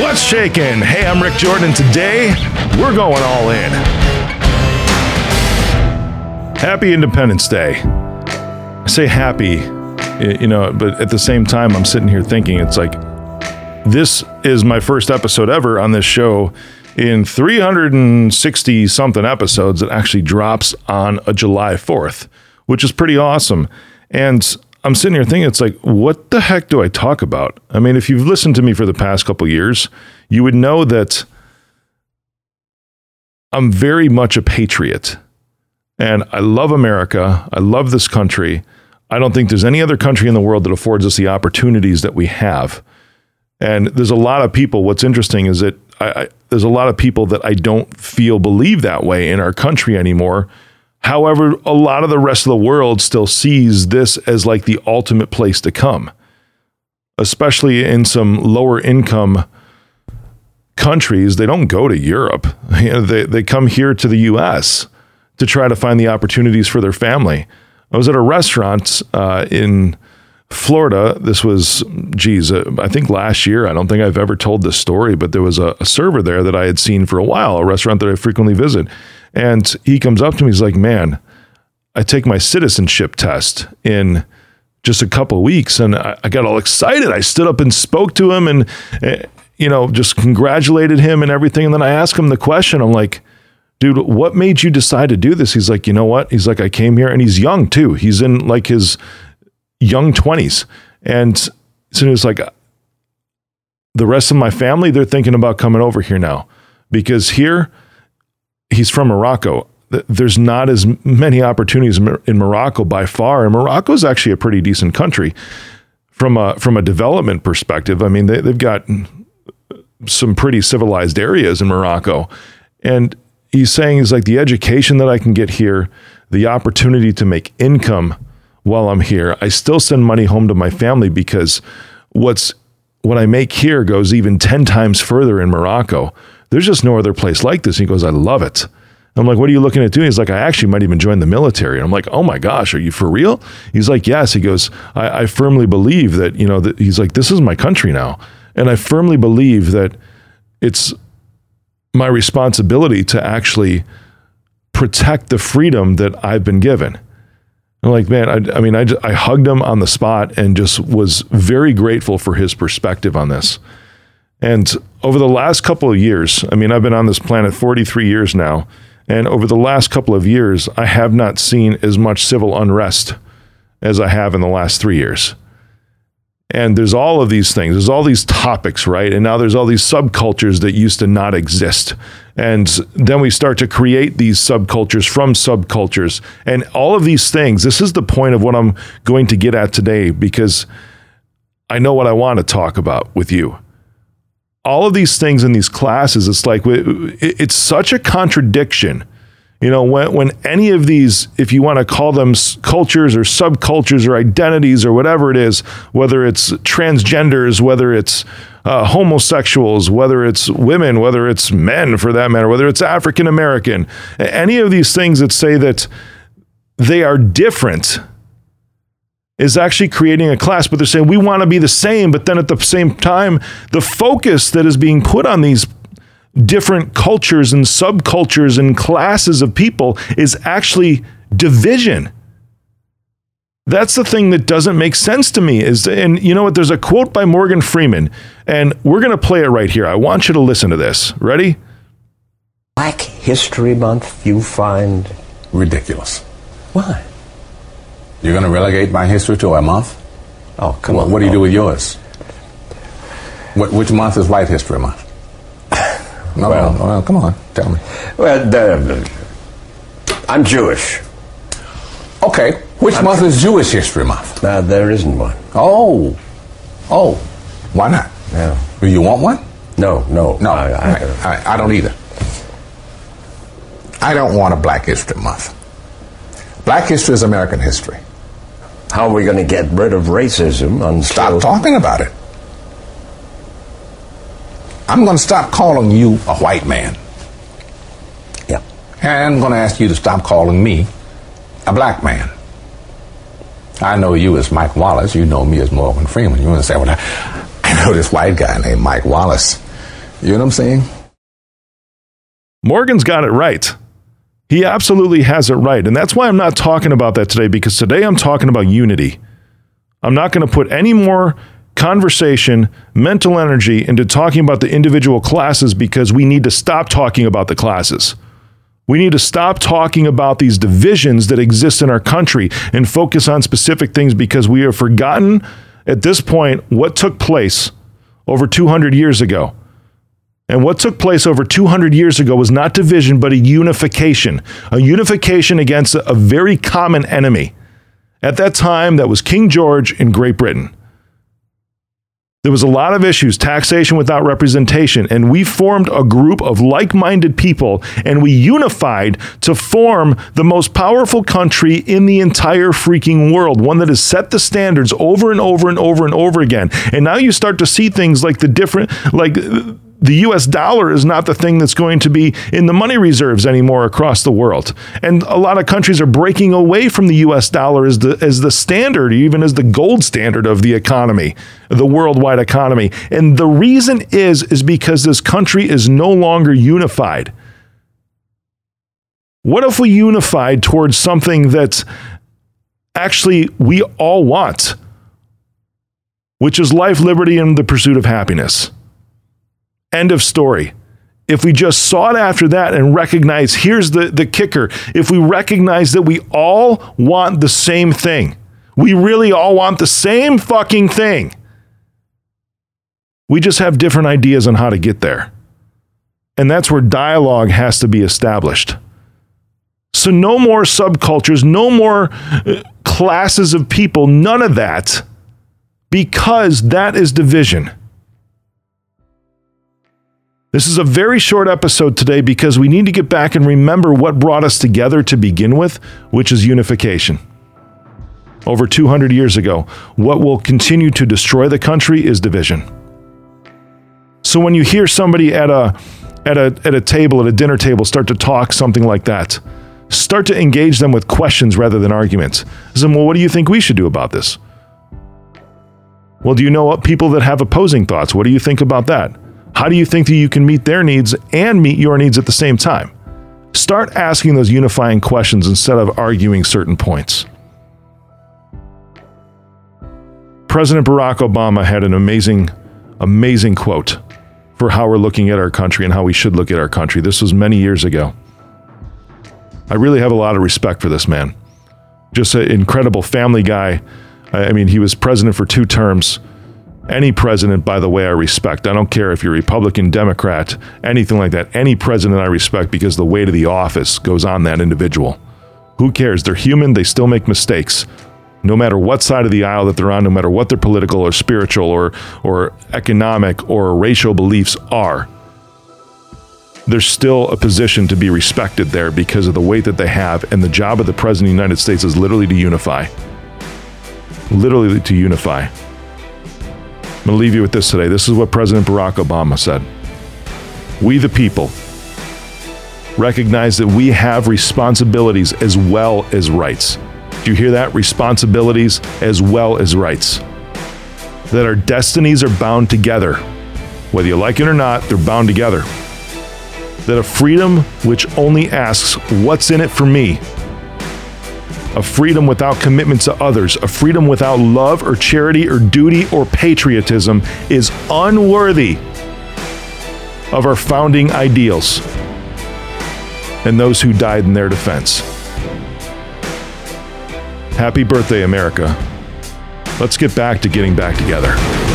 What's shaking? Hey, I'm Rick Jordan. Today, we're going all in. Happy Independence Day. I say happy, you know, but at the same time, I'm sitting here thinking it's like, this is my first episode ever on this show in 360 something episodes that actually drops on a July 4th, which is pretty awesome. And I'm sitting here thinking, it's like, what the heck do I talk about? I mean, if you've listened to me for the past couple years, you would know that I'm very much a patriot and I love America. I love this country. I don't think there's any other country in the world that affords us the opportunities that we have. And there's a lot of people. What's interesting is that I, I, there's a lot of people that I don't feel believe that way in our country anymore. However, a lot of the rest of the world still sees this as like the ultimate place to come, especially in some lower income countries. They don't go to Europe. You know, they, they come here to the US to try to find the opportunities for their family. I was at a restaurant uh, in Florida. This was, geez, uh, I think last year. I don't think I've ever told this story, but there was a, a server there that I had seen for a while, a restaurant that I frequently visit. And he comes up to me, he's like, man, I take my citizenship test in just a couple weeks. And I, I got all excited. I stood up and spoke to him and, uh, you know, just congratulated him and everything. And then I asked him the question I'm like, dude, what made you decide to do this? He's like, you know what? He's like, I came here and he's young too. He's in like his young 20s. And so he was like, the rest of my family, they're thinking about coming over here now because here he's from Morocco. There's not as many opportunities in Morocco by far. And Morocco is actually a pretty decent country from a, from a development perspective. I mean, they, they've got some pretty civilized areas in Morocco. And he's saying is like the education that I can get here, the opportunity to make income while I'm here. I still send money home to my family because what's what I make here goes even 10 times further in Morocco. There's just no other place like this. He goes, I love it. I'm like, what are you looking at doing? He's like, I actually might even join the military. And I'm like, oh my gosh, are you for real? He's like, yes. He goes, I, I firmly believe that, you know, that he's like, this is my country now. And I firmly believe that it's my responsibility to actually protect the freedom that I've been given. I'm like, man, I, I mean, I, I hugged him on the spot and just was very grateful for his perspective on this. And over the last couple of years, I mean, I've been on this planet 43 years now. And over the last couple of years, I have not seen as much civil unrest as I have in the last three years. And there's all of these things, there's all these topics, right? And now there's all these subcultures that used to not exist. And then we start to create these subcultures from subcultures. And all of these things, this is the point of what I'm going to get at today because I know what I want to talk about with you. All of these things in these classes, it's like it's such a contradiction. You know, when, when any of these, if you want to call them cultures or subcultures or identities or whatever it is, whether it's transgenders, whether it's uh, homosexuals, whether it's women, whether it's men for that matter, whether it's African American, any of these things that say that they are different is actually creating a class, but they're saying we want to be the same, but then at the same time, the focus that is being put on these different cultures and subcultures and classes of people is actually division. That's the thing that doesn't make sense to me is and you know what there's a quote by Morgan Freeman and we're going to play it right here. I want you to listen to this. Ready? Black History Month you find Ridiculous. why? You're going to relegate my history to a month? Oh, come What, on. what do you do with yours? What, which month is White History Month? No, Well- well, well, come on, tell me. Well, the, I'm Jewish. Okay, which month is Jewish History Month? Uh, there isn't one. Oh, oh, why not? No. Do you want one? No, no. No, I, I, I, I, I don't either. I don't want a Black History Month. Black history is American history. How are we going to get rid of racism until... Stop talking about it. I'm going to stop calling you a white man. Yeah. And I'm going to ask you to stop calling me a black man. I know you as Mike Wallace. You know me as Morgan Freeman. You're going to say, well, I, I know this white guy named Mike Wallace. You know what I'm saying? Morgan's got it right. He absolutely has it right. And that's why I'm not talking about that today, because today I'm talking about unity. I'm not going to put any more conversation, mental energy into talking about the individual classes because we need to stop talking about the classes. We need to stop talking about these divisions that exist in our country and focus on specific things because we have forgotten at this point what took place over 200 years ago. And what took place over 200 years ago was not division, but a unification, a unification against a very common enemy. At that time, that was King George in Great Britain. There was a lot of issues, taxation without representation, and we formed a group of like minded people and we unified to form the most powerful country in the entire freaking world, one that has set the standards over and over and over and over again. And now you start to see things like the different, like, the US dollar is not the thing that's going to be in the money reserves anymore across the world. And a lot of countries are breaking away from the US dollar as the as the standard, even as the gold standard of the economy, the worldwide economy. And the reason is is because this country is no longer unified. What if we unified towards something that actually we all want, which is life, liberty, and the pursuit of happiness? End of story. If we just sought after that and recognize, here's the, the kicker if we recognize that we all want the same thing, we really all want the same fucking thing. We just have different ideas on how to get there. And that's where dialogue has to be established. So, no more subcultures, no more uh, classes of people, none of that, because that is division. This is a very short episode today because we need to get back and remember what brought us together to begin with, which is unification. Over 200 years ago, what will continue to destroy the country is division. So when you hear somebody at a at a at a table at a dinner table start to talk something like that, start to engage them with questions rather than arguments. Say, well, what do you think we should do about this? Well, do you know people that have opposing thoughts? What do you think about that? How do you think that you can meet their needs and meet your needs at the same time? Start asking those unifying questions instead of arguing certain points. President Barack Obama had an amazing, amazing quote for how we're looking at our country and how we should look at our country. This was many years ago. I really have a lot of respect for this man. Just an incredible family guy. I mean, he was president for two terms any president, by the way, I respect. I don't care if you're Republican, Democrat, anything like that. Any president I respect because the weight of the office goes on that individual. Who cares? They're human, they still make mistakes. No matter what side of the aisle that they're on, no matter what their political or spiritual or, or economic or racial beliefs are, there's still a position to be respected there because of the weight that they have. And the job of the President of the United States is literally to unify. Literally to unify. I'm going to leave you with this today. This is what President Barack Obama said. We, the people, recognize that we have responsibilities as well as rights. Do you hear that? Responsibilities as well as rights. That our destinies are bound together. Whether you like it or not, they're bound together. That a freedom which only asks, What's in it for me? A freedom without commitment to others, a freedom without love or charity or duty or patriotism is unworthy of our founding ideals and those who died in their defense. Happy birthday, America. Let's get back to getting back together.